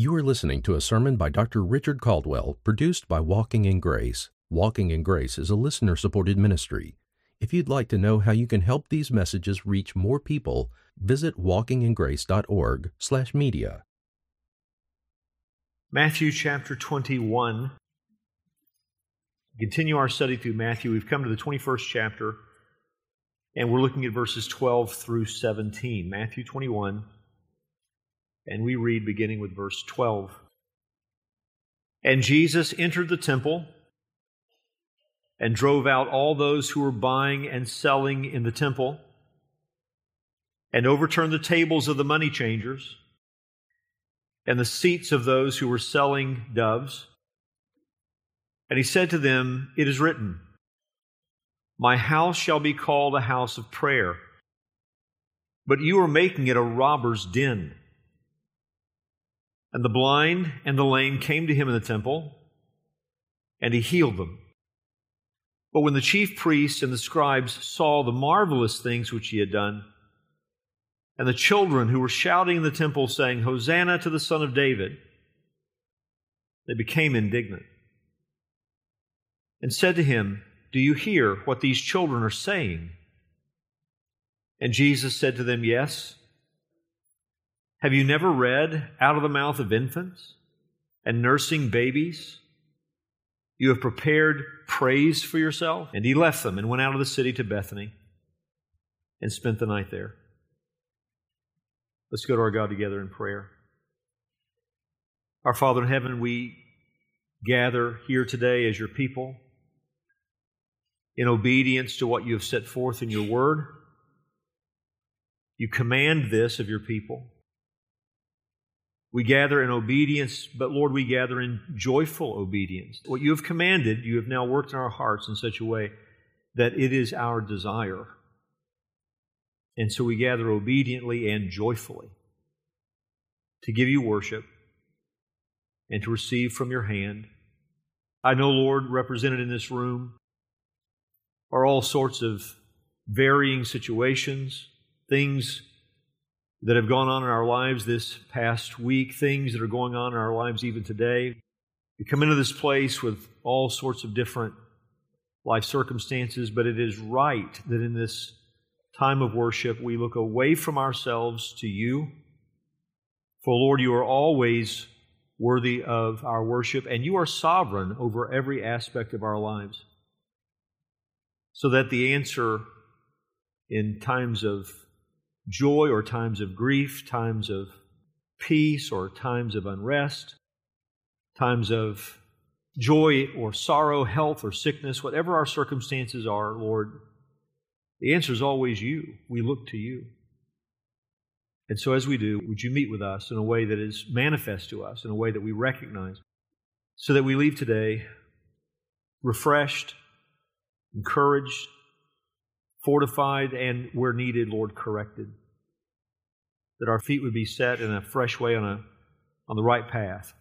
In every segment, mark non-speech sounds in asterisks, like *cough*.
You are listening to a sermon by Dr. Richard Caldwell, produced by Walking in Grace. Walking in Grace is a listener supported ministry. If you'd like to know how you can help these messages reach more people, visit walkingingrace.org/media. Matthew chapter 21. Continue our study through Matthew. We've come to the 21st chapter, and we're looking at verses 12 through 17. Matthew 21, and we read beginning with verse 12. And Jesus entered the temple and drove out all those who were buying and selling in the temple, and overturned the tables of the money changers and the seats of those who were selling doves. And he said to them, It is written, My house shall be called a house of prayer, but you are making it a robber's den. And the blind and the lame came to him in the temple, and he healed them. But when the chief priests and the scribes saw the marvelous things which he had done, and the children who were shouting in the temple, saying, Hosanna to the Son of David, they became indignant and said to him, Do you hear what these children are saying? And Jesus said to them, Yes. Have you never read, Out of the mouth of infants and nursing babies? You have prepared praise for yourself? And he left them and went out of the city to Bethany and spent the night there. Let's go to our God together in prayer. Our Father in heaven, we gather here today as your people in obedience to what you have set forth in your word. You command this of your people. We gather in obedience, but Lord, we gather in joyful obedience. What you have commanded, you have now worked in our hearts in such a way that it is our desire. And so we gather obediently and joyfully to give you worship and to receive from your hand. I know, Lord, represented in this room are all sorts of varying situations, things that have gone on in our lives this past week, things that are going on in our lives even today. We come into this place with all sorts of different life circumstances, but it is right that in this time of worship we look away from ourselves to you. For Lord, you are always worthy of our worship, and you are sovereign over every aspect of our lives. So that the answer in times of joy or times of grief, times of peace or times of unrest, times of joy or sorrow, health or sickness, whatever our circumstances are, Lord, the answer is always you. We look to you. And so, as we do, would you meet with us in a way that is manifest to us, in a way that we recognize, so that we leave today refreshed, encouraged, fortified, and where needed, Lord, corrected. That our feet would be set in a fresh way on, a, on the right path.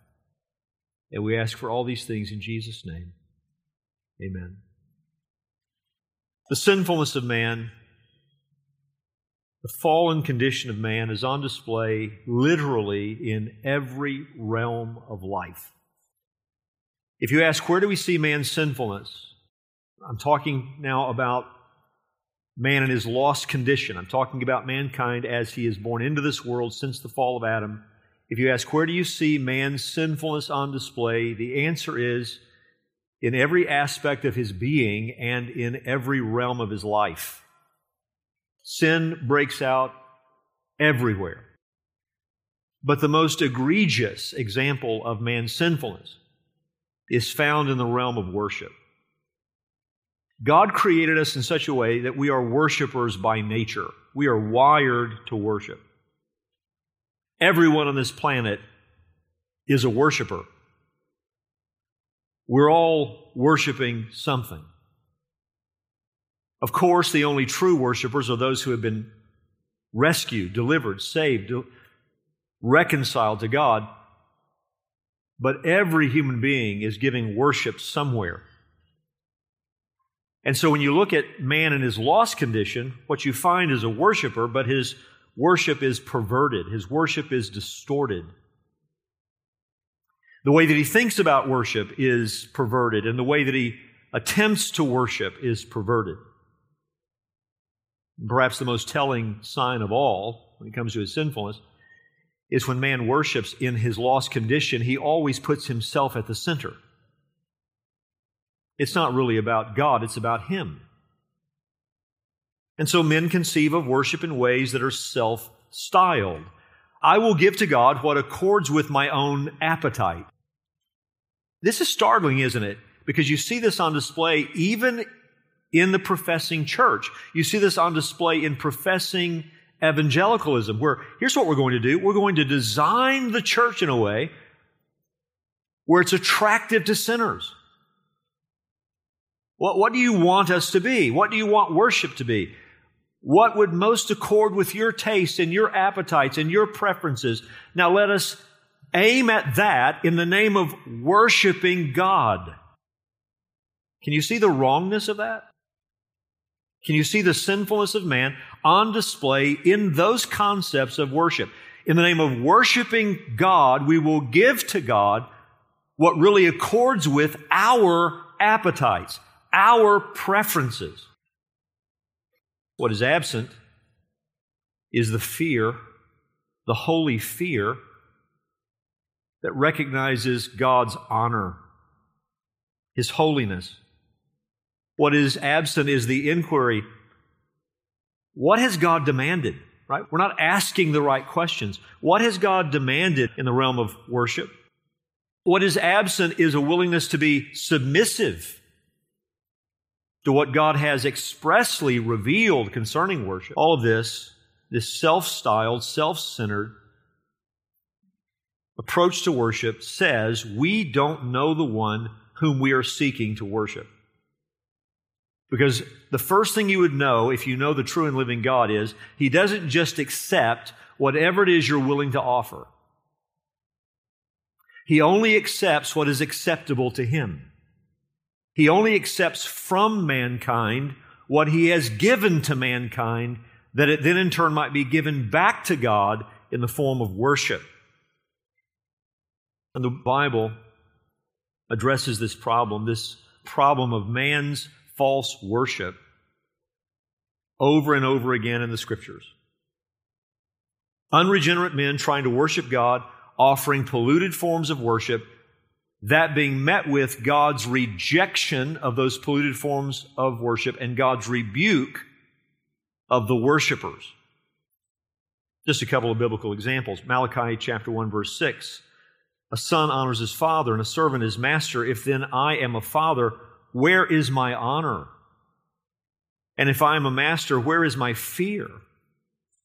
And we ask for all these things in Jesus' name. Amen. The sinfulness of man, the fallen condition of man, is on display literally in every realm of life. If you ask, where do we see man's sinfulness? I'm talking now about man in his lost condition. I'm talking about mankind as he is born into this world since the fall of Adam. If you ask, where do you see man's sinfulness on display? The answer is in every aspect of his being and in every realm of his life. Sin breaks out everywhere. But the most egregious example of man's sinfulness is found in the realm of worship. God created us in such a way that we are worshipers by nature. We are wired to worship. Everyone on this planet is a worshiper. We're all worshiping something. Of course, the only true worshipers are those who have been rescued, delivered, saved, reconciled to God. But every human being is giving worship somewhere. And so when you look at man in his lost condition, what you find is a worshiper, but his worship is perverted, his worship is distorted. The way that he thinks about worship is perverted, and the way that he attempts to worship is perverted. Perhaps the most telling sign of all, when it comes to his sinfulness, is when man worships in his lost condition, he always puts himself at the center. It's not really about God, it's about him. And so men conceive of worship in ways that are self styled. I will give to God what accords with my own appetite. This is startling, isn't it? Because you see this on display even in the professing church. You see this on display in professing evangelicalism, where here's what we're going to do we're going to design the church in a way where it's attractive to sinners. What, what do you want us to be? What do you want worship to be? What would most accord with your taste and your appetites and your preferences? Now let us aim at that in the name of worshiping God. Can you see the wrongness of that? Can you see the sinfulness of man on display in those concepts of worship? In the name of worshiping God, we will give to God what really accords with our appetites, our preferences. What is absent is the fear, the holy fear that recognizes God's honor, His holiness. What is absent is the inquiry what has God demanded? Right? We're not asking the right questions. What has God demanded in the realm of worship? What is absent is a willingness to be submissive to what God has expressly revealed concerning worship. All of this, this self styled, self centered approach to worship says we don't know the one whom we are seeking to worship. Because the first thing you would know if you know the true and living God is He doesn't just accept whatever it is you're willing to offer. He only accepts what is acceptable to Him. He only accepts from mankind what he has given to mankind, that it then in turn might be given back to God in the form of worship. And the Bible addresses this problem, this problem of man's false worship, over and over again in the scriptures. Unregenerate men trying to worship God, offering polluted forms of worship that being met with God's rejection of those polluted forms of worship and God's rebuke of the worshipers. Just a couple of biblical examples. Malachi chapter 1 verse 6. A son honors his father and a servant his master. If then I am a father, where is my honor? And if I am a master, where is my fear?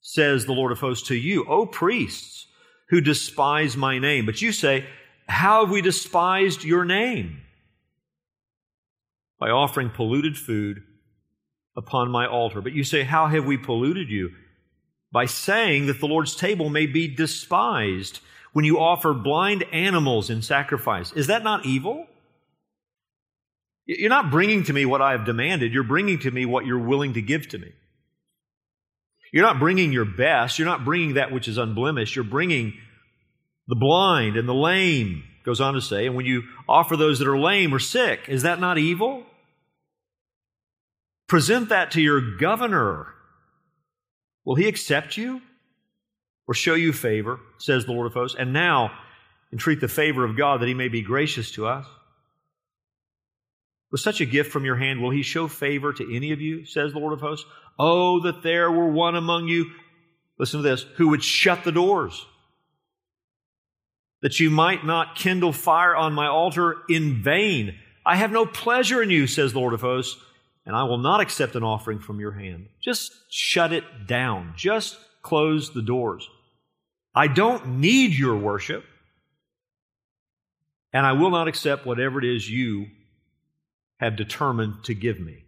Says the Lord of hosts to you, O priests who despise my name. But you say, how have we despised your name? By offering polluted food upon my altar. But you say, How have we polluted you? By saying that the Lord's table may be despised when you offer blind animals in sacrifice. Is that not evil? You're not bringing to me what I have demanded. You're bringing to me what you're willing to give to me. You're not bringing your best. You're not bringing that which is unblemished. You're bringing the blind and the lame, goes on to say, and when you offer those that are lame or sick, is that not evil? Present that to your governor. Will he accept you or show you favor, says the Lord of hosts? And now entreat the favor of God that he may be gracious to us. With such a gift from your hand, will he show favor to any of you, says the Lord of hosts? Oh, that there were one among you, listen to this, who would shut the doors that you might not kindle fire on my altar in vain. I have no pleasure in you, says the Lord of hosts, and I will not accept an offering from your hand. Just shut it down. Just close the doors. I don't need your worship, and I will not accept whatever it is you have determined to give me.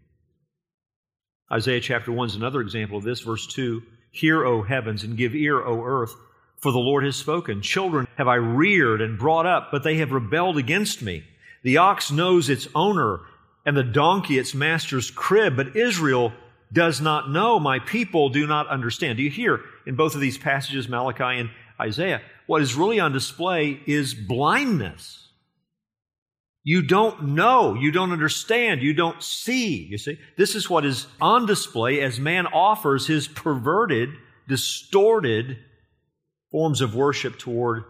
Isaiah chapter 1 is another example of this. Verse 2 Hear, O heavens, and give ear, O earth for the Lord has spoken. Children have I reared and brought up, but they have rebelled against me. The ox knows its owner, and the donkey its master's crib, but Israel does not know. My people do not understand. Do you hear in both of these passages, Malachi and Isaiah? What is really on display is blindness. You don't know. You don't understand. You don't see. You see? This is what is on display as man offers his perverted, distorted forms of worship toward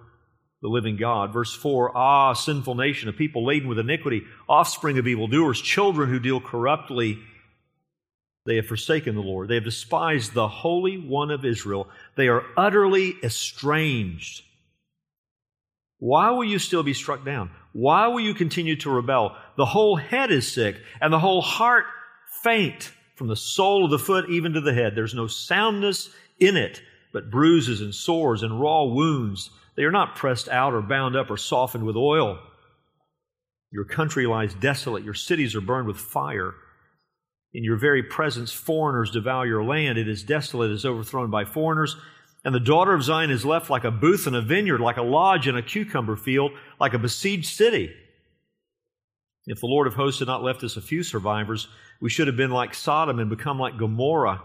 the living God. Verse 4 Ah, sinful nation, a people laden with iniquity, offspring of evildoers, children who deal corruptly. They have forsaken the Lord. They have despised the Holy One of Israel. They are utterly estranged. Why will you still be struck down? Why will you continue to rebel? The whole head is sick, and the whole heart faint, from the sole of the foot even to the head. There's no soundness in it, but bruises and sores and raw wounds. They are not pressed out or bound up or softened with oil. Your country lies desolate, your cities are burned with fire. In your very presence, foreigners devour your land. It is desolate, it is overthrown by foreigners. And the daughter of Zion is left like a booth in a vineyard, like a lodge in a cucumber field, like a besieged city. If the Lord of hosts had not left us a few survivors, we should have been like Sodom and become like Gomorrah.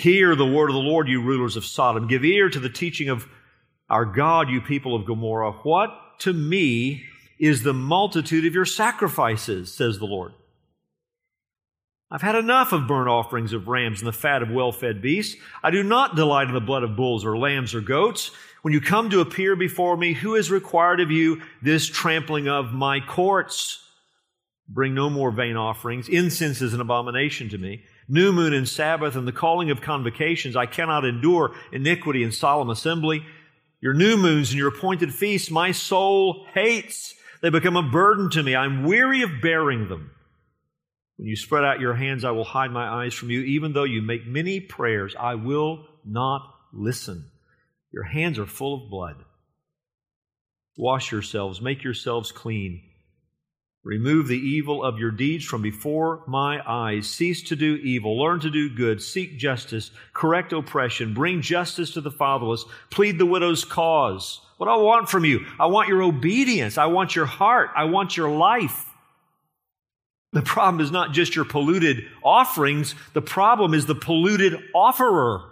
Hear the word of the Lord, you rulers of Sodom. Give ear to the teaching of our God, you people of Gomorrah. What to me is the multitude of your sacrifices, says the Lord. I've had enough of burnt offerings of rams and the fat of well fed beasts. I do not delight in the blood of bulls or lambs or goats. When you come to appear before me, who has required of you this trampling of my courts? Bring no more vain offerings. Incense is an abomination to me. New moon and Sabbath and the calling of convocations. I cannot endure iniquity and solemn assembly. Your new moons and your appointed feasts, my soul hates. They become a burden to me. I'm weary of bearing them. When you spread out your hands, I will hide my eyes from you. Even though you make many prayers, I will not listen. Your hands are full of blood. Wash yourselves, make yourselves clean. Remove the evil of your deeds from before my eyes. Cease to do evil. Learn to do good. Seek justice. Correct oppression. Bring justice to the fatherless. Plead the widow's cause. What do I want from you? I want your obedience. I want your heart. I want your life. The problem is not just your polluted offerings, the problem is the polluted offerer.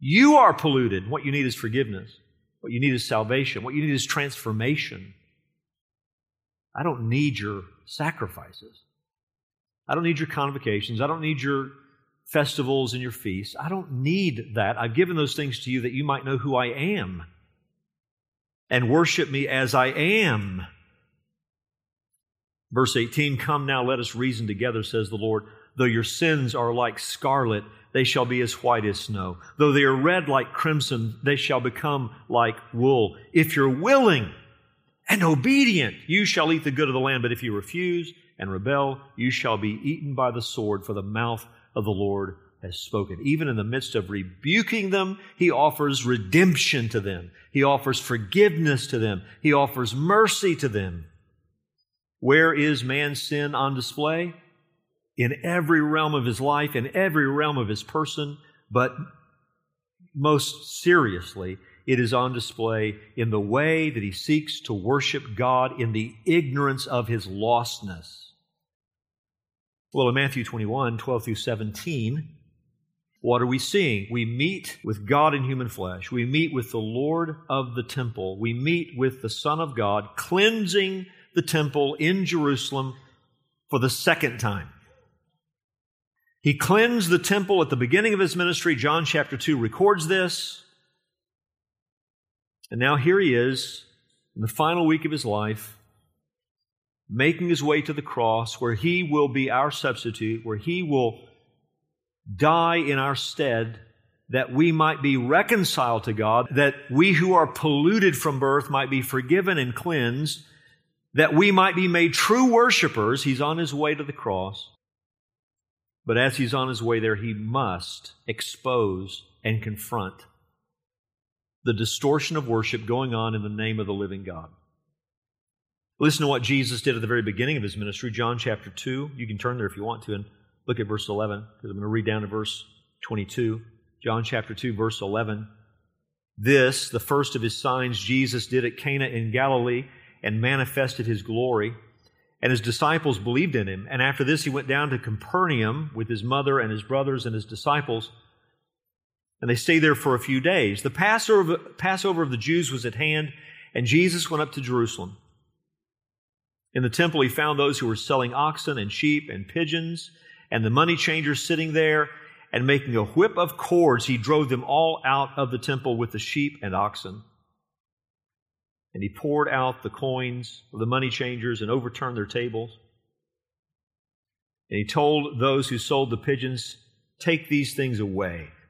You are polluted. What you need is forgiveness. What you need is salvation. What you need is transformation. I don't need your sacrifices. I don't need your convocations. I don't need your festivals and your feasts. I don't need that. I've given those things to you that you might know who I am and worship me as I am. Verse 18 Come now, let us reason together, says the Lord. Though your sins are like scarlet, they shall be as white as snow. Though they are red like crimson, they shall become like wool. If you're willing and obedient, you shall eat the good of the land. But if you refuse and rebel, you shall be eaten by the sword, for the mouth of the Lord has spoken. Even in the midst of rebuking them, he offers redemption to them. He offers forgiveness to them. He offers mercy to them. Where is man's sin on display? In every realm of his life, in every realm of his person, but most seriously, it is on display in the way that he seeks to worship God in the ignorance of his lostness. Well, in Matthew 21, 12 through 17, what are we seeing? We meet with God in human flesh. We meet with the Lord of the temple. We meet with the Son of God, cleansing the temple in Jerusalem for the second time. He cleansed the temple at the beginning of his ministry. John chapter 2 records this. And now here he is in the final week of his life, making his way to the cross where he will be our substitute, where he will die in our stead that we might be reconciled to God, that we who are polluted from birth might be forgiven and cleansed, that we might be made true worshipers. He's on his way to the cross. But as he's on his way there, he must expose and confront the distortion of worship going on in the name of the living God. Listen to what Jesus did at the very beginning of his ministry, John chapter 2. You can turn there if you want to and look at verse 11, because I'm going to read down to verse 22. John chapter 2, verse 11. This, the first of his signs Jesus did at Cana in Galilee and manifested his glory. And his disciples believed in him. And after this, he went down to Capernaum with his mother and his brothers and his disciples. And they stayed there for a few days. The Passover, Passover of the Jews was at hand, and Jesus went up to Jerusalem. In the temple, he found those who were selling oxen and sheep and pigeons, and the money changers sitting there, and making a whip of cords, he drove them all out of the temple with the sheep and oxen. And he poured out the coins of the money changers and overturned their tables. And he told those who sold the pigeons, Take these things away.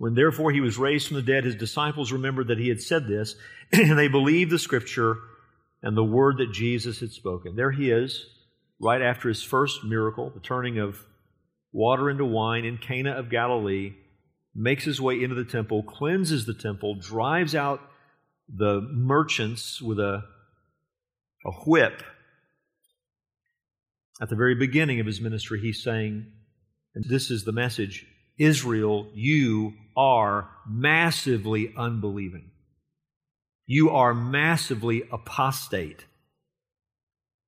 When therefore he was raised from the dead, his disciples remembered that he had said this, *clears throat* and they believed the scripture and the word that Jesus had spoken. There he is, right after his first miracle, the turning of water into wine in Cana of Galilee, makes his way into the temple, cleanses the temple, drives out the merchants with a, a whip. At the very beginning of his ministry, he's saying, and this is the message Israel, you are massively unbelieving. You are massively apostate.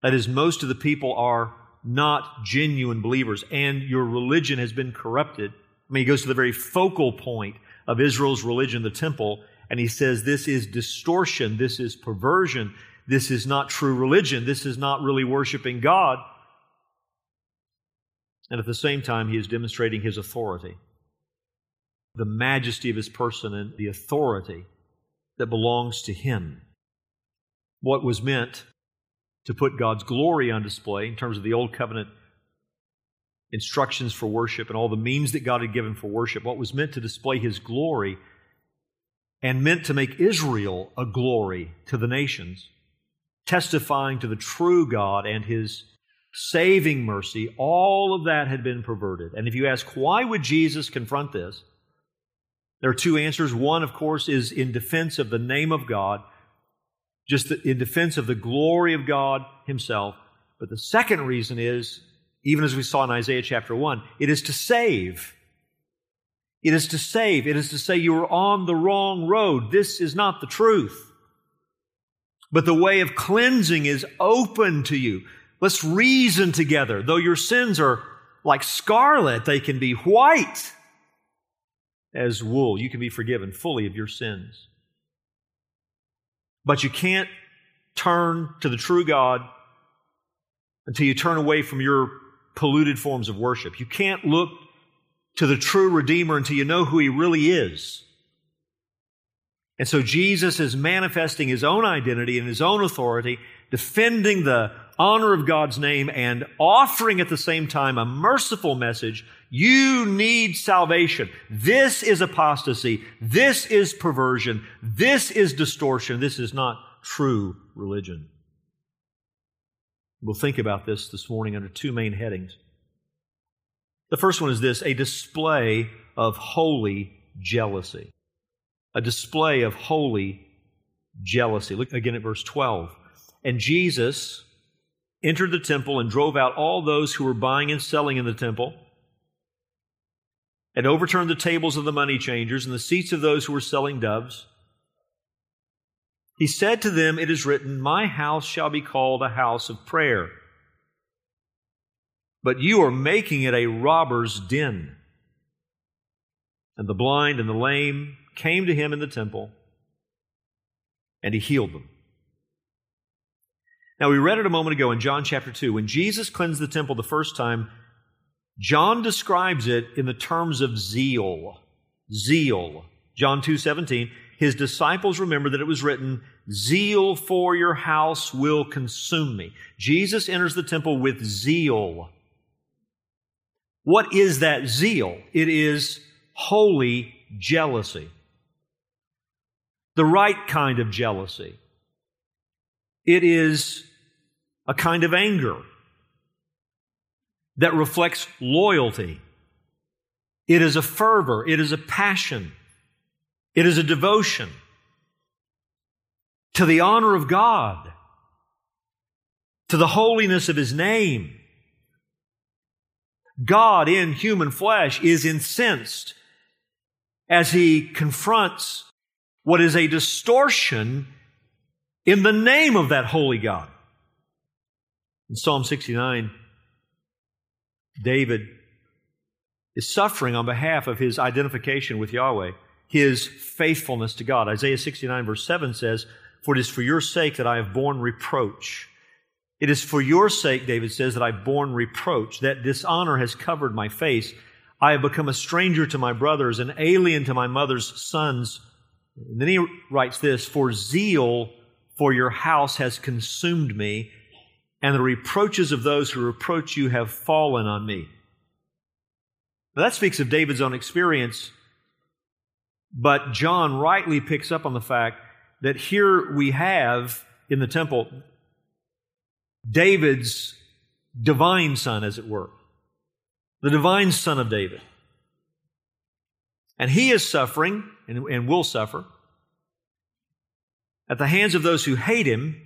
That is, most of the people are not genuine believers, and your religion has been corrupted. I mean, he goes to the very focal point of Israel's religion, the temple, and he says this is distortion, this is perversion, this is not true religion, this is not really worshiping God. And at the same time, he is demonstrating his authority the majesty of his person and the authority that belongs to him. What was meant to put God's glory on display in terms of the Old Covenant instructions for worship and all the means that God had given for worship, what was meant to display his glory and meant to make Israel a glory to the nations, testifying to the true God and his saving mercy, all of that had been perverted. And if you ask, why would Jesus confront this? There are two answers. One, of course, is in defense of the name of God, just in defense of the glory of God Himself. But the second reason is, even as we saw in Isaiah chapter 1, it is to save. It is to save. It is to say you are on the wrong road. This is not the truth. But the way of cleansing is open to you. Let's reason together. Though your sins are like scarlet, they can be white as wool. You can be forgiven fully of your sins. But you can't turn to the true God until you turn away from your polluted forms of worship. You can't look to the true Redeemer until you know who He really is. And so Jesus is manifesting His own identity and His own authority, defending the honor of God's name and offering at the same time a merciful message you need salvation. This is apostasy. This is perversion. This is distortion. This is not true religion. We'll think about this this morning under two main headings. The first one is this a display of holy jealousy. A display of holy jealousy. Look again at verse 12. And Jesus entered the temple and drove out all those who were buying and selling in the temple and overturned the tables of the money changers and the seats of those who were selling doves. He said to them, It is written, My house shall be called a house of prayer. But you are making it a robber's den. And the blind and the lame came to him in the temple, and he healed them. Now, we read it a moment ago in John chapter 2. When Jesus cleansed the temple the first time, John describes it in the terms of zeal. Zeal. John 2 17. His disciples remember that it was written, Zeal for your house will consume me. Jesus enters the temple with zeal. What is that zeal? It is holy jealousy. The right kind of jealousy. It is a kind of anger that reflects loyalty. It is a fervor. It is a passion. It is a devotion to the honor of God, to the holiness of His name. God in human flesh is incensed as he confronts what is a distortion in the name of that holy God. In Psalm 69, David is suffering on behalf of his identification with Yahweh, his faithfulness to God. Isaiah 69, verse 7 says, For it is for your sake that I have borne reproach. It is for your sake, David says, that I've borne reproach, that dishonor has covered my face. I have become a stranger to my brothers, an alien to my mother's sons. And then he writes this For zeal for your house has consumed me, and the reproaches of those who reproach you have fallen on me. Now that speaks of David's own experience, but John rightly picks up on the fact that here we have in the temple David's divine son, as it were, the divine son of David. And he is suffering and, and will suffer at the hands of those who hate him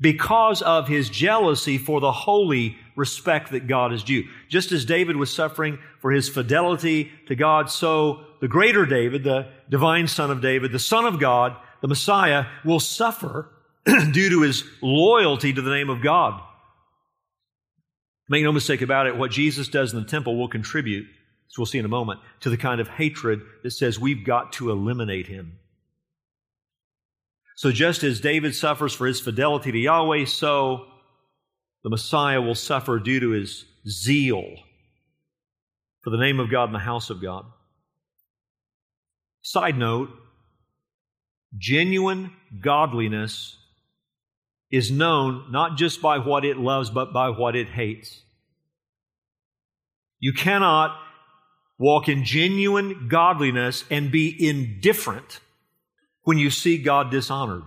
because of his jealousy for the holy respect that God is due. Just as David was suffering for his fidelity to God, so the greater David, the divine son of David, the son of God, the Messiah, will suffer *clears throat* due to his loyalty to the name of God. Make no mistake about it, what Jesus does in the temple will contribute, as we'll see in a moment, to the kind of hatred that says we've got to eliminate him. So just as David suffers for his fidelity to Yahweh, so the Messiah will suffer due to his zeal for the name of God and the house of God. Side note genuine godliness is known not just by what it loves, but by what it hates. You cannot walk in genuine godliness and be indifferent when you see God dishonored.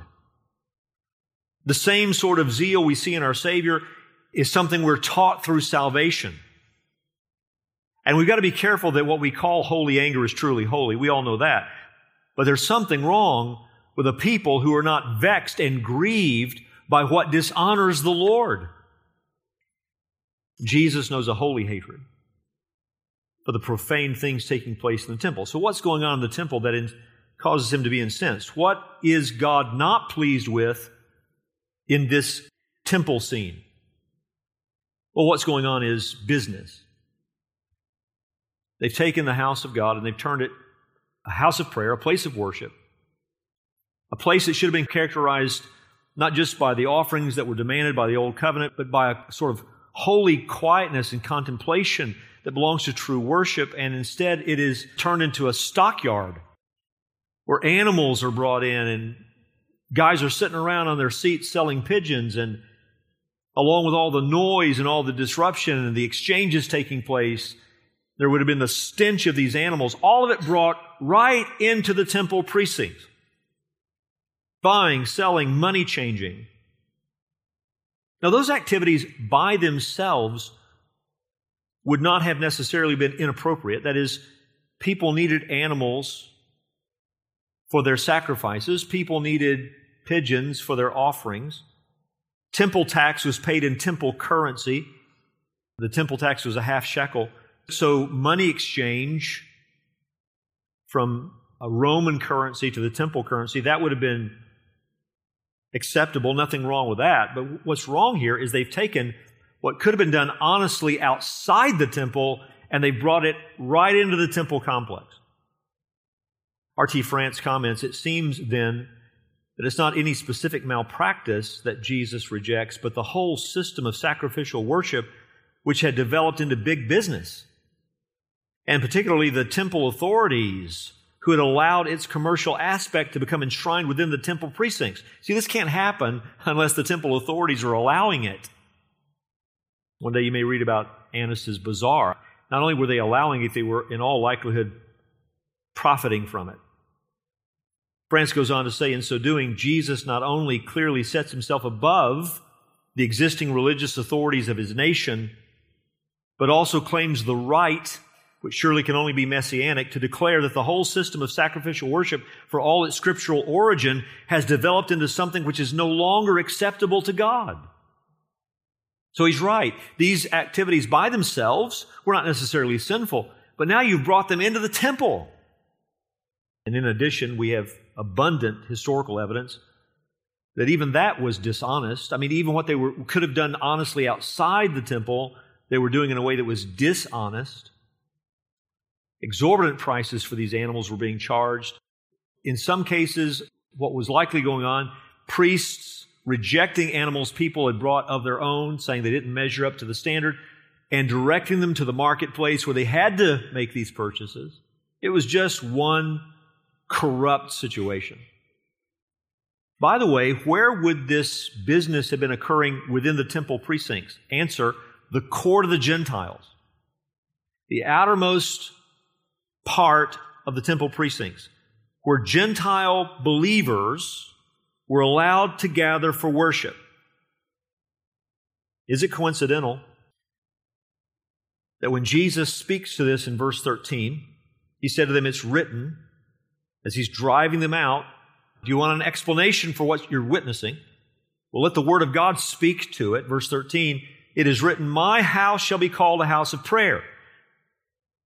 The same sort of zeal we see in our Savior is something we're taught through salvation. And we've got to be careful that what we call holy anger is truly holy. We all know that. But there's something wrong with a people who are not vexed and grieved by what dishonors the Lord. Jesus knows a holy hatred for the profane things taking place in the temple. So, what's going on in the temple that causes him to be incensed. What is God not pleased with in this temple scene? Well, what's going on is business. They've taken the house of God and they've turned it a house of prayer, a place of worship, a place that should have been characterized not just by the offerings that were demanded by the old covenant, but by a sort of holy quietness and contemplation that belongs to true worship. And instead, it is turned into a stockyard where animals are brought in and guys are sitting around on their seats selling pigeons and along with all the noise and all the disruption and the exchanges taking place there would have been the stench of these animals. All of it brought right into the temple precincts. Buying selling money changing. Now those activities by themselves would not have necessarily been inappropriate. That is people needed animals for their sacrifices. People needed pigeons for their offerings. Temple tax was paid in temple currency. The temple tax was a half shekel. So, money exchange from a Roman currency to the temple currency, that would have been acceptable. Nothing wrong with that. But what's wrong here is they've taken what could have been done honestly outside the temple and they brought it right into the temple complex. R.T. France comments It seems then that it's not any specific malpractice that Jesus rejects, but the whole system of sacrificial worship which had developed into big business. And particularly the temple authorities who had allowed its commercial aspect to become enshrined within the temple precincts. See, this can't happen unless the temple authorities are allowing it. One day you may read about Annas's Bazaar. Not only were they allowing it, they were in all likelihood profiting from it. France goes on to say, in so doing, Jesus not only clearly sets himself above the existing religious authorities of his nation, but also claims the right, which surely can only be messianic, to declare that the whole system of sacrificial worship, for all its scriptural origin, has developed into something which is no longer acceptable to God. So he's right. These activities by themselves were not necessarily sinful, but now you've brought them into the temple. And in addition, we have abundant historical evidence that even that was dishonest. I mean, even what they were, could have done honestly outside the temple, they were doing in a way that was dishonest. Exorbitant prices for these animals were being charged. In some cases, what was likely going on, priests rejecting animals people had brought of their own, saying they didn't measure up to the standard, and directing them to the marketplace where they had to make these purchases. It was just one corrupt situation. By the way, where would this business have been occurring within the temple precincts? Answer the court of the Gentiles, the outermost part of the temple precincts, where Gentile believers were allowed to gather for worship. Is it coincidental that when Jesus speaks to this in verse 13, he said to them, It's written, as he's driving them out, Do you want an explanation for what you're witnessing? Well, let the word of God speak to it. Verse 13, it is written, My house shall be called a house of prayer,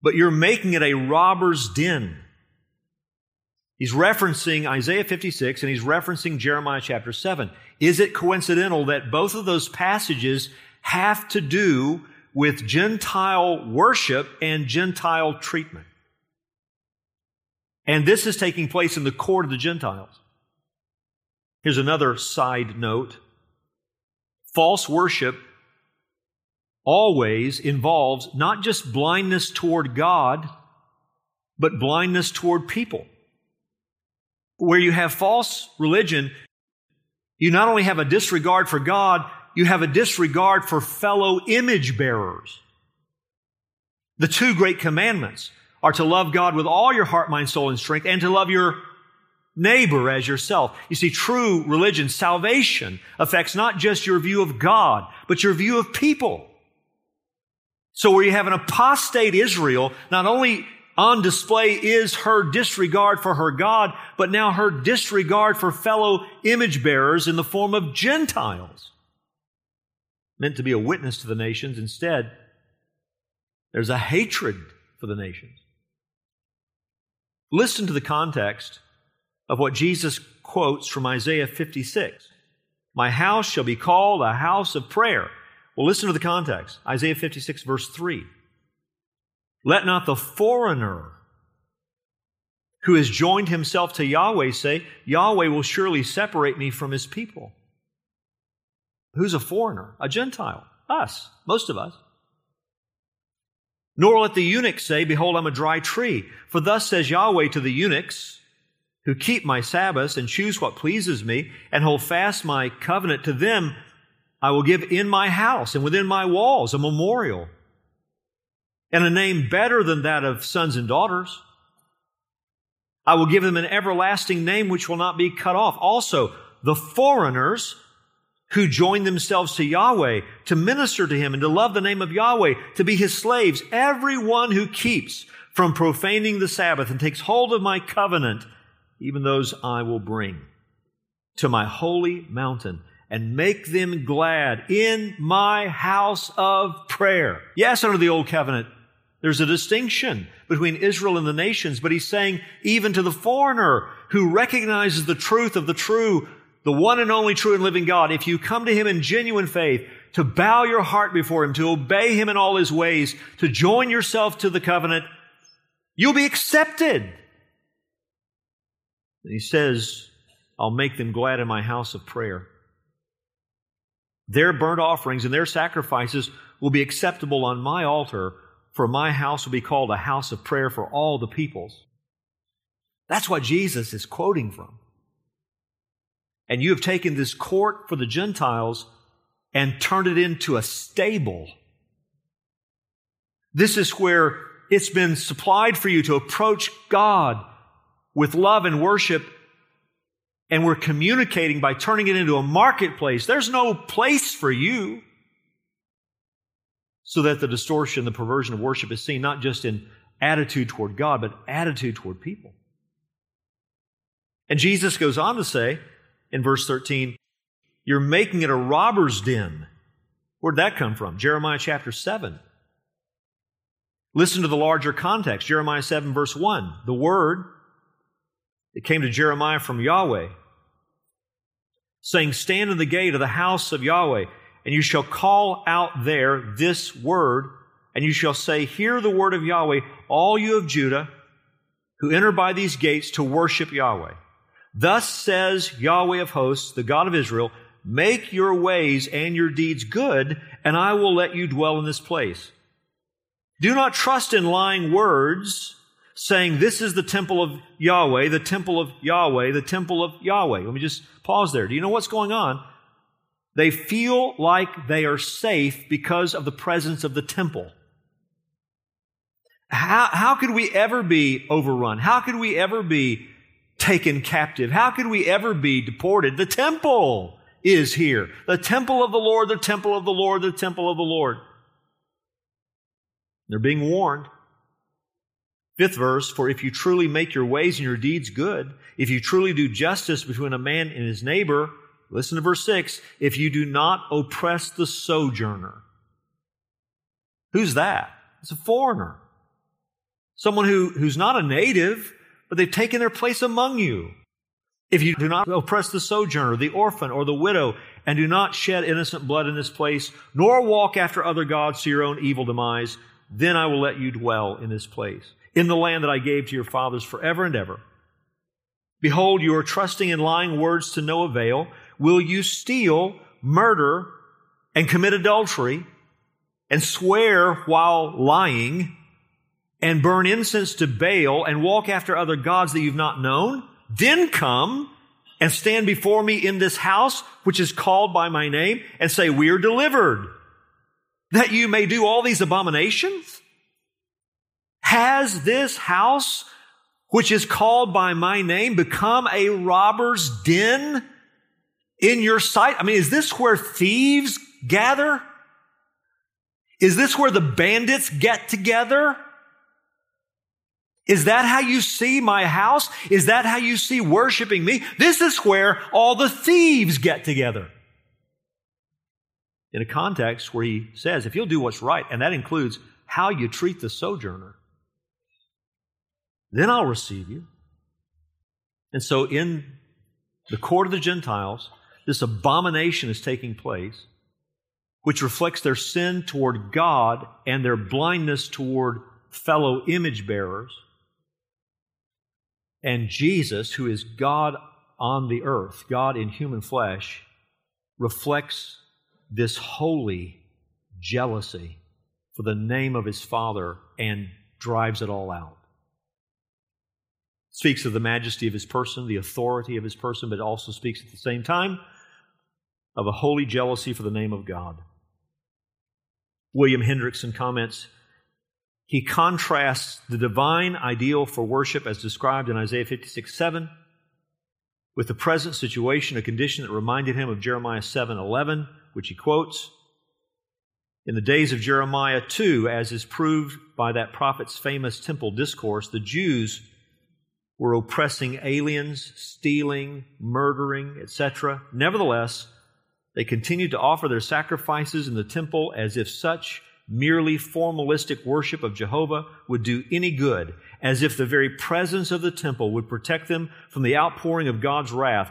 but you're making it a robber's den. He's referencing Isaiah 56 and he's referencing Jeremiah chapter 7. Is it coincidental that both of those passages have to do with Gentile worship and Gentile treatment? And this is taking place in the court of the Gentiles. Here's another side note. False worship always involves not just blindness toward God, but blindness toward people where you have false religion, you not only have a disregard for God, you have a disregard for fellow image bearers. The two great commandments are to love God with all your heart, mind, soul, and strength, and to love your neighbor as yourself. You see, true religion, salvation, affects not just your view of God, but your view of people. So where you have an apostate Israel, not only on display is her disregard for her God, but now her disregard for fellow image bearers in the form of Gentiles. Meant to be a witness to the nations. Instead, there's a hatred for the nations. Listen to the context of what Jesus quotes from Isaiah 56. My house shall be called a house of prayer. Well, listen to the context. Isaiah 56, verse 3. Let not the foreigner who has joined himself to Yahweh say, Yahweh will surely separate me from his people. Who's a foreigner? A Gentile. Us. Most of us. Nor let the eunuch say, Behold, I'm a dry tree. For thus says Yahweh to the eunuchs who keep my Sabbaths and choose what pleases me and hold fast my covenant to them, I will give in my house and within my walls a memorial and a name better than that of sons and daughters. I will give them an everlasting name which will not be cut off. Also, the foreigners who join themselves to Yahweh to minister to Him and to love the name of Yahweh, to be His slaves, everyone who keeps from profaning the Sabbath and takes hold of my covenant, even those I will bring to my holy mountain and make them glad in my house of prayer. Yes, under the old covenant, there's a distinction between Israel and the nations, but he's saying even to the foreigner who recognizes the truth of the true, the one and only true and living God, if you come to him in genuine faith, to bow your heart before him, to obey him in all his ways, to join yourself to the covenant, you'll be accepted. And he says, I'll make them glad in my house of prayer. Their burnt offerings and their sacrifices will be acceptable on my altar for my house will be called a house of prayer for all the peoples. That's what Jesus is quoting from. And you have taken this court for the Gentiles and turned it into a stable. This is where it's been supplied for you to approach God with love and worship. And we're communicating by turning it into a marketplace. There's no place for you so that the distortion, the perversion of worship is seen not just in attitude toward God, but attitude toward people. And Jesus goes on to say in verse 13, You're making it a robber's den. Where'd that come from? Jeremiah chapter 7. Listen to the larger context. Jeremiah 7, verse 1. The word that came to Jeremiah from Yahweh, saying, Stand in the gate of the house of Yahweh, and you shall call out there this word, and you shall say, Hear the word of Yahweh, all you of Judah, who enter by these gates to worship Yahweh. Thus says Yahweh of hosts, the God of Israel, Make your ways and your deeds good, and I will let you dwell in this place. Do not trust in lying words, saying, This is the temple of Yahweh, the temple of Yahweh, the temple of Yahweh. Let me just pause there. Do you know what's going on? They feel like they are safe because of the presence of the temple. How, how could we ever be overrun? How could we ever be taken captive? How could we ever be deported? The temple is here. The temple of the Lord, the temple of the Lord, the temple of the Lord. They're being warned. Fifth verse, for if you truly make your ways and your deeds good, if you truly do justice between a man and his neighbor, listen to verse six, if you do not oppress the sojourner. Who's that? It's a foreigner. Someone who, who's not a native, but they've taken their place among you. If you do not oppress the sojourner, the orphan, or the widow, and do not shed innocent blood in this place, nor walk after other gods to your own evil demise, then I will let you dwell in this place, in the land that I gave to your fathers forever and ever. Behold, you are trusting in lying words to no avail. Will you steal, murder, and commit adultery, and swear while lying, and burn incense to Baal, and walk after other gods that you've not known? Then come and stand before me in this house, which is called by my name, and say, We are delivered that you may do all these abominations? Has this house, which is called by my name, become a robber's den in your sight? I mean, is this where thieves gather? Is this where the bandits get together? Is that how you see my house? Is that how you see worshiping me? This is where all the thieves get together in a context where he says, if you'll do what's right, and that includes how you treat the sojourner, then I'll receive you. And so in the court of the Gentiles, this abomination is taking place, which reflects their sin toward God and their blindness toward fellow image bearers. And Jesus, who is God on the earth, God in human flesh, reflects this holy jealousy for the name of his Father and drives it all out. Speaks of the majesty of his person, the authority of his person, but also speaks at the same time of a holy jealousy for the name of God. William Hendriksen comments he contrasts the divine ideal for worship as described in Isaiah 56 7 with the present situation, a condition that reminded him of Jeremiah 7 11 which he quotes. In the days of Jeremiah, too, as is proved by that prophet's famous temple discourse, the Jews were oppressing aliens, stealing, murdering, etc. Nevertheless, they continued to offer their sacrifices in the temple as if such merely formalistic worship of Jehovah would do any good, as if the very presence of the temple would protect them from the outpouring of God's wrath.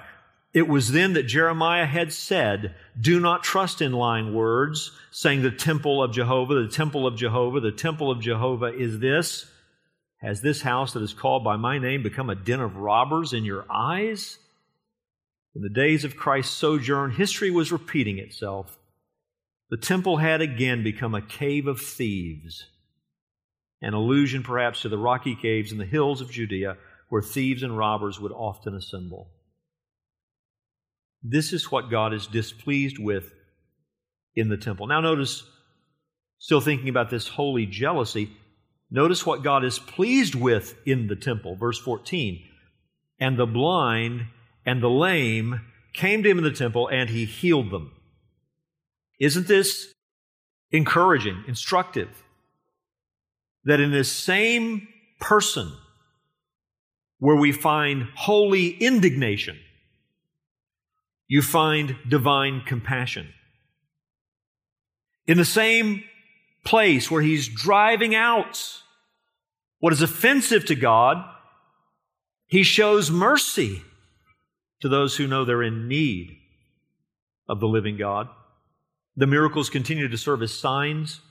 It was then that Jeremiah had said, Do not trust in lying words, saying the temple of Jehovah, the temple of Jehovah, the temple of Jehovah is this. Has this house that is called by my name become a den of robbers in your eyes? In the days of Christ's sojourn, history was repeating itself. The temple had again become a cave of thieves, an allusion perhaps to the rocky caves in the hills of Judea where thieves and robbers would often assemble. This is what God is displeased with in the temple. Now, notice, still thinking about this holy jealousy, notice what God is pleased with in the temple. Verse 14. And the blind and the lame came to him in the temple, and he healed them. Isn't this encouraging, instructive? That in this same person where we find holy indignation, you find divine compassion. In the same place where he's driving out what is offensive to God, he shows mercy to those who know they're in need of the living God. The miracles continue to serve as signs,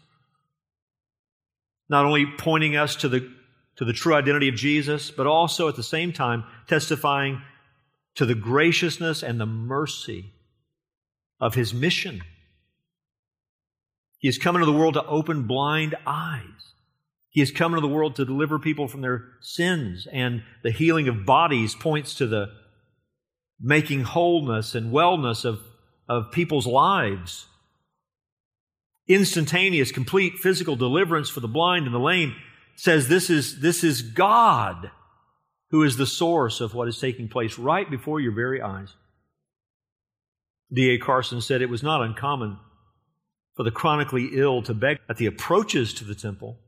not only pointing us to the, to the true identity of Jesus, but also at the same time testifying to the graciousness and the mercy of his mission. He has come into the world to open blind eyes. He has come into the world to deliver people from their sins, and the healing of bodies points to the making wholeness and wellness of, of people's lives. Instantaneous, complete physical deliverance for the blind and the lame says this is, this is God who is the source of what is taking place right before your very eyes. D.A. Carson said it was not uncommon for the chronically ill to beg at the approaches to the temple,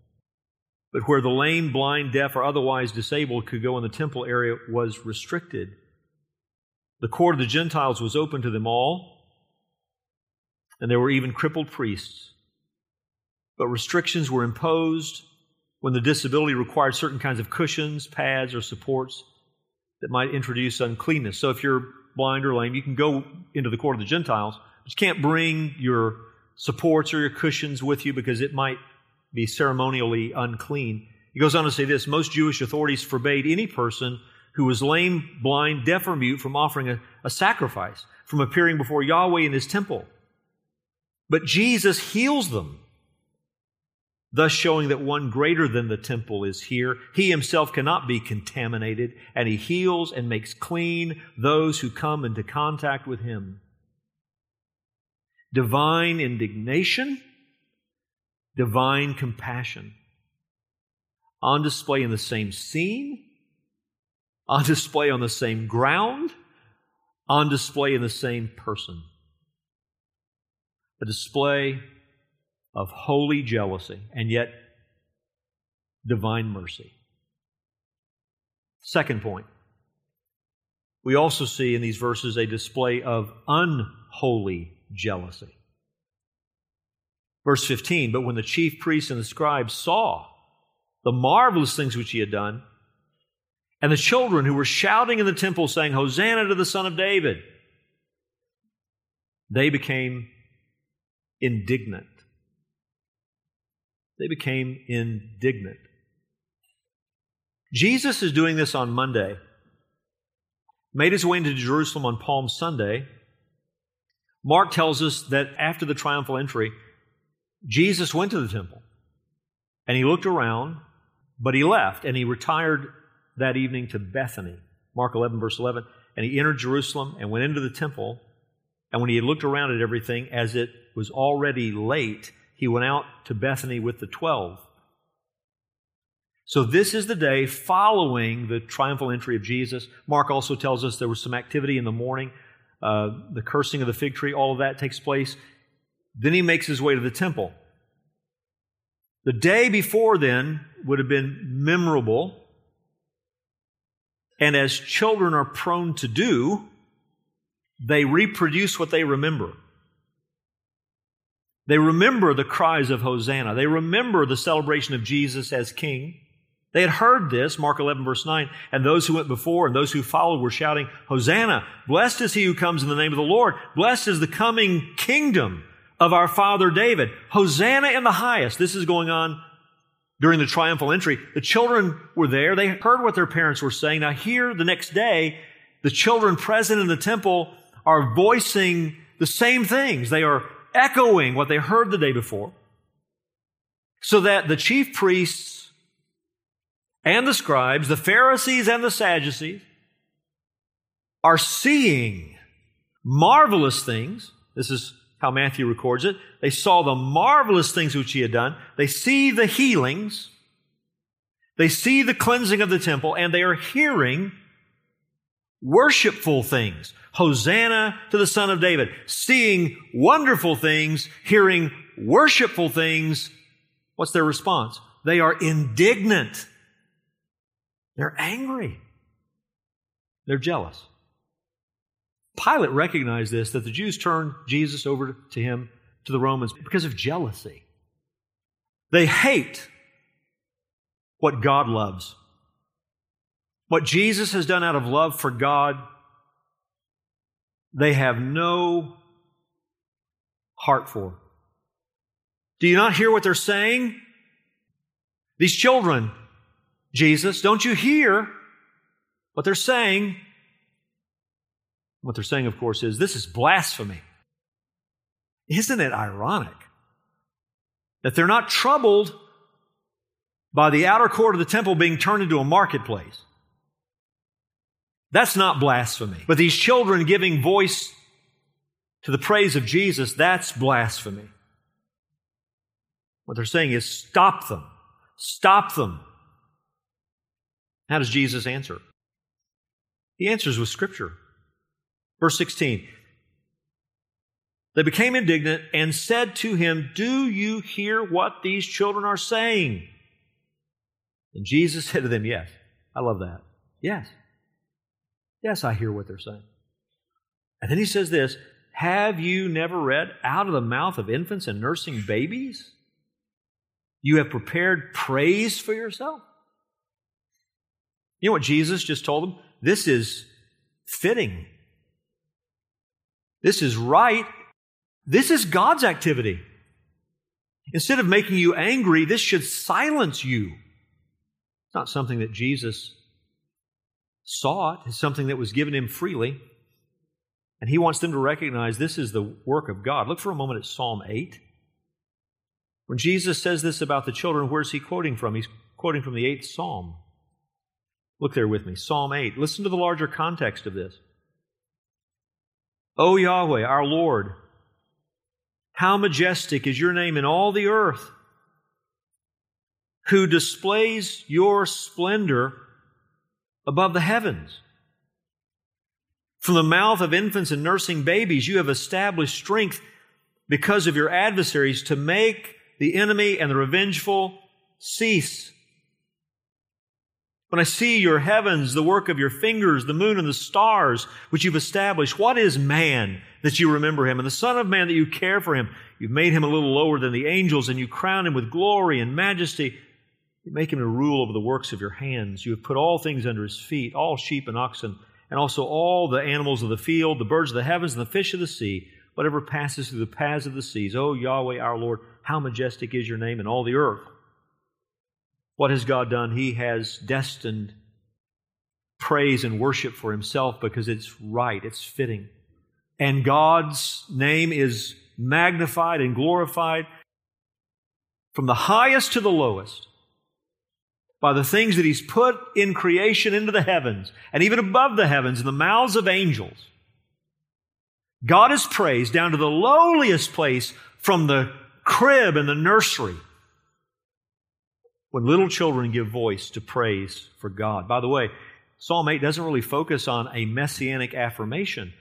but where the lame, blind, deaf, or otherwise disabled could go in the temple area was restricted. The court of the Gentiles was open to them all, and there were even crippled priests. But restrictions were imposed when the disability required certain kinds of cushions, pads, or supports that might introduce uncleanness. So if you're blind or lame, you can go into the court of the Gentiles, but you can't bring your supports or your cushions with you because it might be ceremonially unclean. He goes on to say this most Jewish authorities forbade any person who was lame, blind, deaf, or mute from offering a, a sacrifice, from appearing before Yahweh in his temple. But Jesus heals them thus showing that one greater than the temple is here. He himself cannot be contaminated, and he heals and makes clean those who come into contact with him. Divine indignation, divine compassion. On display in the same scene, on display on the same ground, on display in the same person. A display of holy jealousy and yet divine mercy. Second point. We also see in these verses a display of unholy jealousy. Verse 15, but when the chief priests and the scribes saw the marvelous things which he had done, and the children who were shouting in the temple saying, Hosanna to the Son of David, they became indignant they became indignant. Jesus is doing this on Monday, made his way into Jerusalem on Palm Sunday. Mark tells us that after the triumphal entry, Jesus went to the temple and he looked around, but he left and he retired that evening to Bethany. Mark 11, verse 11. And he entered Jerusalem and went into the temple. And when he had looked around at everything, as it was already late, he went out to Bethany with the twelve. So, this is the day following the triumphal entry of Jesus. Mark also tells us there was some activity in the morning, uh, the cursing of the fig tree, all of that takes place. Then he makes his way to the temple. The day before then would have been memorable. And as children are prone to do, they reproduce what they remember. They remember the cries of Hosanna. They remember the celebration of Jesus as King. They had heard this, Mark 11, verse 9, and those who went before and those who followed were shouting, Hosanna! Blessed is he who comes in the name of the Lord. Blessed is the coming kingdom of our father David. Hosanna in the highest. This is going on during the triumphal entry. The children were there. They heard what their parents were saying. Now, here the next day, the children present in the temple are voicing the same things. They are echoing what they heard the day before, so that the chief priests and the scribes, the Pharisees and the Sadducees, are seeing marvelous things. This is how Matthew records it. They saw the marvelous things which he had done. They see the healings. They see the cleansing of the temple, and they are hearing worshipful things. Hosanna to the Son of David. Seeing wonderful things, hearing worshipful things. What's their response? They are indignant. They're angry. They're jealous. Pilate recognized this, that the Jews turned Jesus over to him to the Romans because of jealousy. They hate what God loves. What Jesus has done out of love for God, they have no heart for. Do you not hear what they're saying? These children, Jesus, don't you hear what they're saying? What they're saying, of course, is this is blasphemy. Isn't it ironic that they're not troubled by the outer court of the temple being turned into a marketplace? That's not blasphemy. But these children giving voice to the praise of Jesus, that's blasphemy. What they're saying is stop them. Stop them. How does Jesus answer? He answers with Scripture. Verse 16 They became indignant and said to him, Do you hear what these children are saying? And Jesus *laughs* said to them, Yes. I love that. Yes. Yes, I hear what they're saying. And then he says this Have you never read, out of the mouth of infants and nursing babies? You have prepared praise for yourself? You know what Jesus just told them? This is fitting. This is right. This is God's activity. Instead of making you angry, this should silence you. It's not something that Jesus sought, it's something that was given him freely. And he wants them to recognize this is the work of God. Look for a moment at Psalm 8. When Jesus says this about the children, where's he quoting from? He's quoting from the 8th Psalm. Look there with me. Psalm 8. Listen to the larger context of this. O Yahweh, our Lord, how majestic is your name in all the earth, who displays your splendor above the heavens. From the mouth of infants and nursing babies, you have established strength because of your adversaries to make the enemy and the revengeful cease. When I see your heavens, the work of your fingers, the moon and the stars, which you've established, what is man that you remember him? And the Son of Man that you care for him? You've made him a little lower than the angels, and you crown him with glory and majesty. You make him to rule over the works of your hands. You have put all things under his feet, all sheep and oxen, and also all the animals of the field, the birds of the heavens, and the fish of the sea, whatever passes through the paths of the seas. O Yahweh our Lord, how majestic is your name in all the earth. What has God done? He has destined praise and worship for Himself because it's right, it's fitting. And God's name is magnified and glorified from the highest to the lowest by the things that He's put in creation into the heavens and even above the heavens in the mouths of angels. God is praised down to the lowliest place from the crib and the nursery when little children give voice to praise for God. By the way, Psalm 8 doesn't really focus on a messianic affirmation.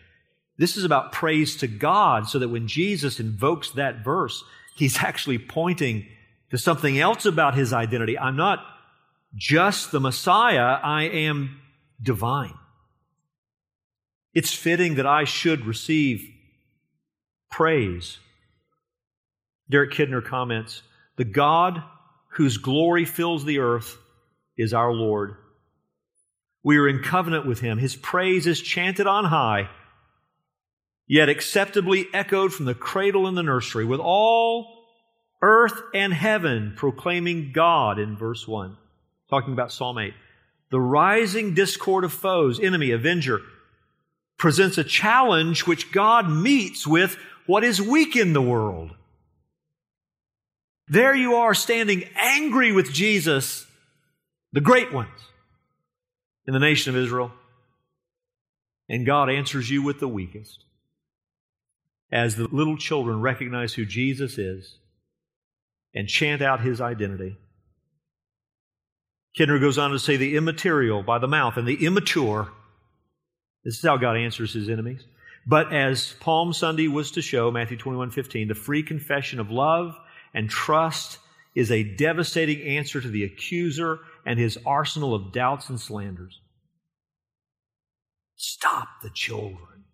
This is about praise to God, so that when Jesus invokes that verse, he's actually pointing to something else about his identity. I'm not just the Messiah, I am divine. It's fitting that I should receive praise. Derek Kidner comments The God whose glory fills the earth, is our Lord. We are in covenant with him. His praise is chanted on high, yet acceptably echoed from the cradle and the nursery, with all earth and heaven proclaiming God in verse 1. Talking about Psalm 8. The rising discord of foes, enemy, avenger, presents a challenge which God meets with what is weak in the world. There you are standing angry with Jesus, the great ones in the nation of Israel. And God answers you with the weakest. As the little children recognize who Jesus is and chant out his identity. Kidner goes on to say the immaterial by the mouth and the immature. This is how God answers his enemies. But as Palm Sunday was to show, Matthew 21 15, the free confession of love and trust is a devastating answer to the accuser and his arsenal of doubts and slanders. Stop the children.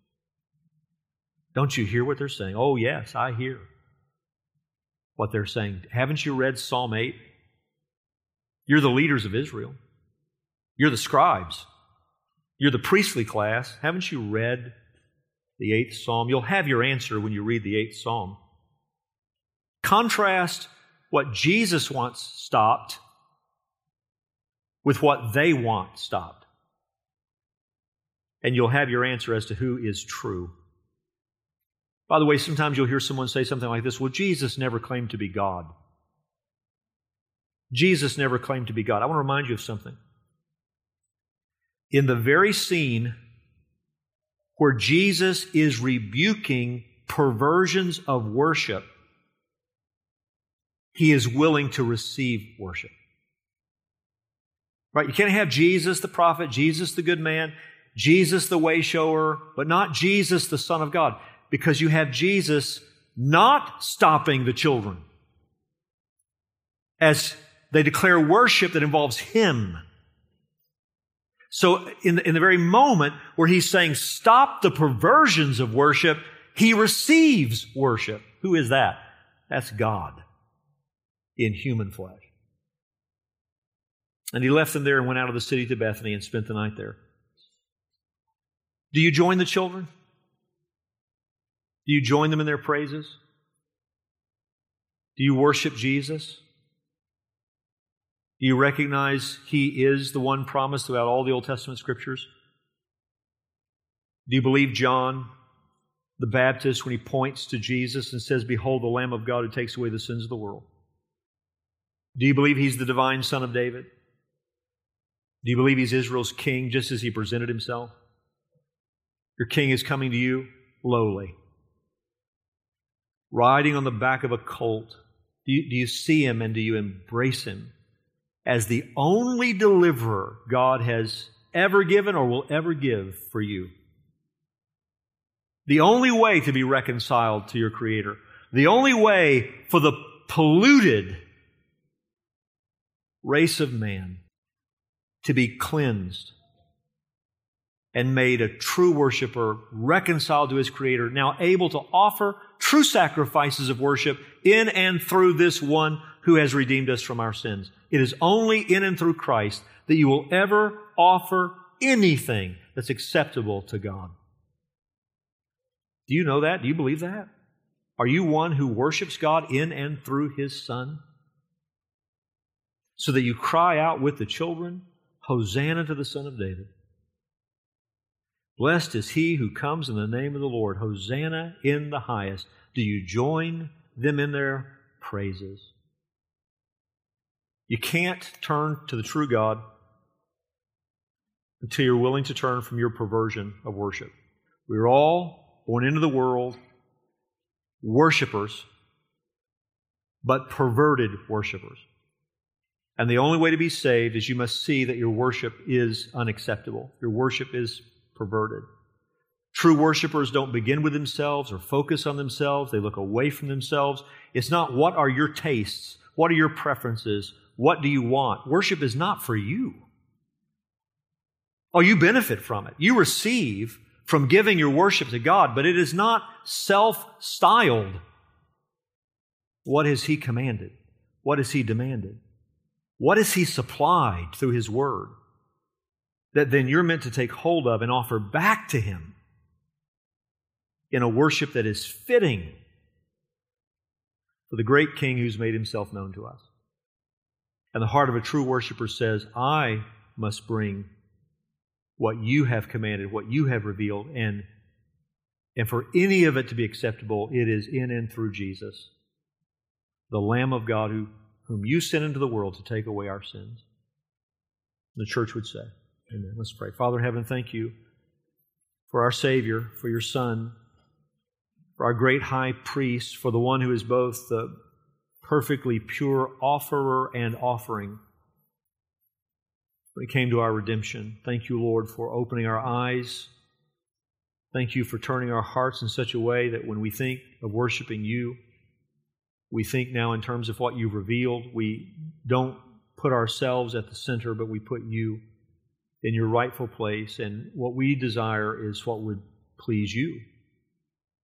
Don't you hear what they're saying? Oh, yes, I hear. what they're saying. Haven't you read Psalm 8? You're the leaders of Israel. You're the scribes. You're the priestly class. Haven't you read the eighth psalm? You'll have your answer when you read the eighth psalm. Contrast what Jesus wants stopped with what they want stopped. And you'll have your answer as to who is true. By the way, sometimes you'll hear someone say something like this Well, Jesus never claimed to be God. Jesus never claimed to be God. I want to remind you of something. In the very scene where Jesus is rebuking perversions of worship, he is willing to receive worship. Right? You can't have Jesus the prophet, Jesus the good man, Jesus the way shower, but not Jesus the Son of God because you have Jesus not stopping the children as they declare worship that involves Him. So, in the, in the very moment where He's saying, stop the perversions of worship, He receives worship. Who is that? That's God in human flesh. And He left them there and went out of the city to Bethany and spent the night there. Do you join the children? Do you join them in their praises? Do you worship Jesus? Do you recognize He is the one promised throughout all the Old Testament scriptures? Do you believe John the Baptist when he points to Jesus and says, Behold, the Lamb of God who takes away the sins of the world? Do you believe He's the divine Son of David? Do you believe He's Israel's king just as He presented Himself? Your king is coming to you lowly riding on the back of a colt, do you, do you see him and do you embrace him as the only deliverer God has ever given or will ever give for you? The only way to be reconciled to your Creator, the only way for the polluted race of man to be cleansed and made a true worshiper, reconciled to his Creator, now able to offer true sacrifices of worship in and through this one who has redeemed us from our sins. It is only in and through Christ that you will ever offer anything that's acceptable to God. Do you know that? Do you believe that? Are you one who worships God in and through His Son? So that you cry out with the children, Hosanna to the Son of David. Blessed is he who comes in the name of the Lord. Hosanna in the highest. Do you join them in their praises? You can't turn to the true God until you're willing to turn from your perversion of worship. We're all born into the world worshipers, but perverted worshipers. And the only way to be saved is you must see that your worship is unacceptable. Your worship is perverted. True worshipers don't begin with themselves or focus on themselves. They look away from themselves. It's not what are your tastes? What are your preferences? What do you want? Worship is not for you. Oh, you benefit from it. You receive from giving your worship to God, but it is not self styled. What has He commanded? What has He demanded? What has He supplied through His Word? that then you're meant to take hold of and offer back to Him in a worship that is fitting for the great King who's made Himself known to us. And the heart of a true worshiper says, I must bring what you have commanded, what you have revealed, and, and for any of it to be acceptable, it is in and through Jesus, the Lamb of God who, whom you sent into the world to take away our sins. The church would say. Amen. Let's pray. Father in heaven, thank you for our Savior, for your Son, for our great high priest, for the one who is both the perfectly pure offerer and offering. When it came to our redemption, thank you, Lord, for opening our eyes. Thank you for turning our hearts in such a way that when we think of worshiping you, we think now in terms of what you've revealed. We don't put ourselves at the center, but we put you in your rightful place, and what we desire is what would please you.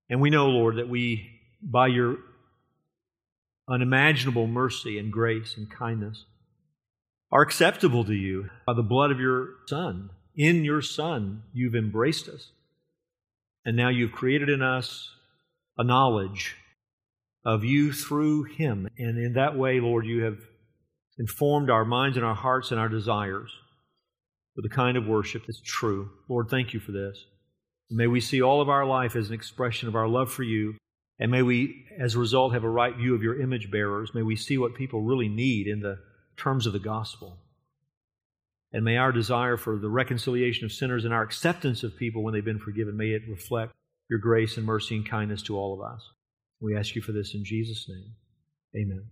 And we know, Lord, that we, by your unimaginable mercy and grace and kindness are acceptable to you by the blood of your Son. In your Son, you've embraced us. And now you've created in us a knowledge of you through Him. And in that way, Lord, you have informed our minds and our hearts and our desires for the kind of worship that's true. Lord, thank you for this. May we see all of our life as an expression of our love for you. And may we, as a result, have a right view of your image bearers. May we see what people really need in the terms of the gospel. And may our desire for the reconciliation of sinners and our acceptance of people when they've been forgiven, may it reflect your grace and mercy and kindness to all of us. We ask you for this in Jesus' name. Amen.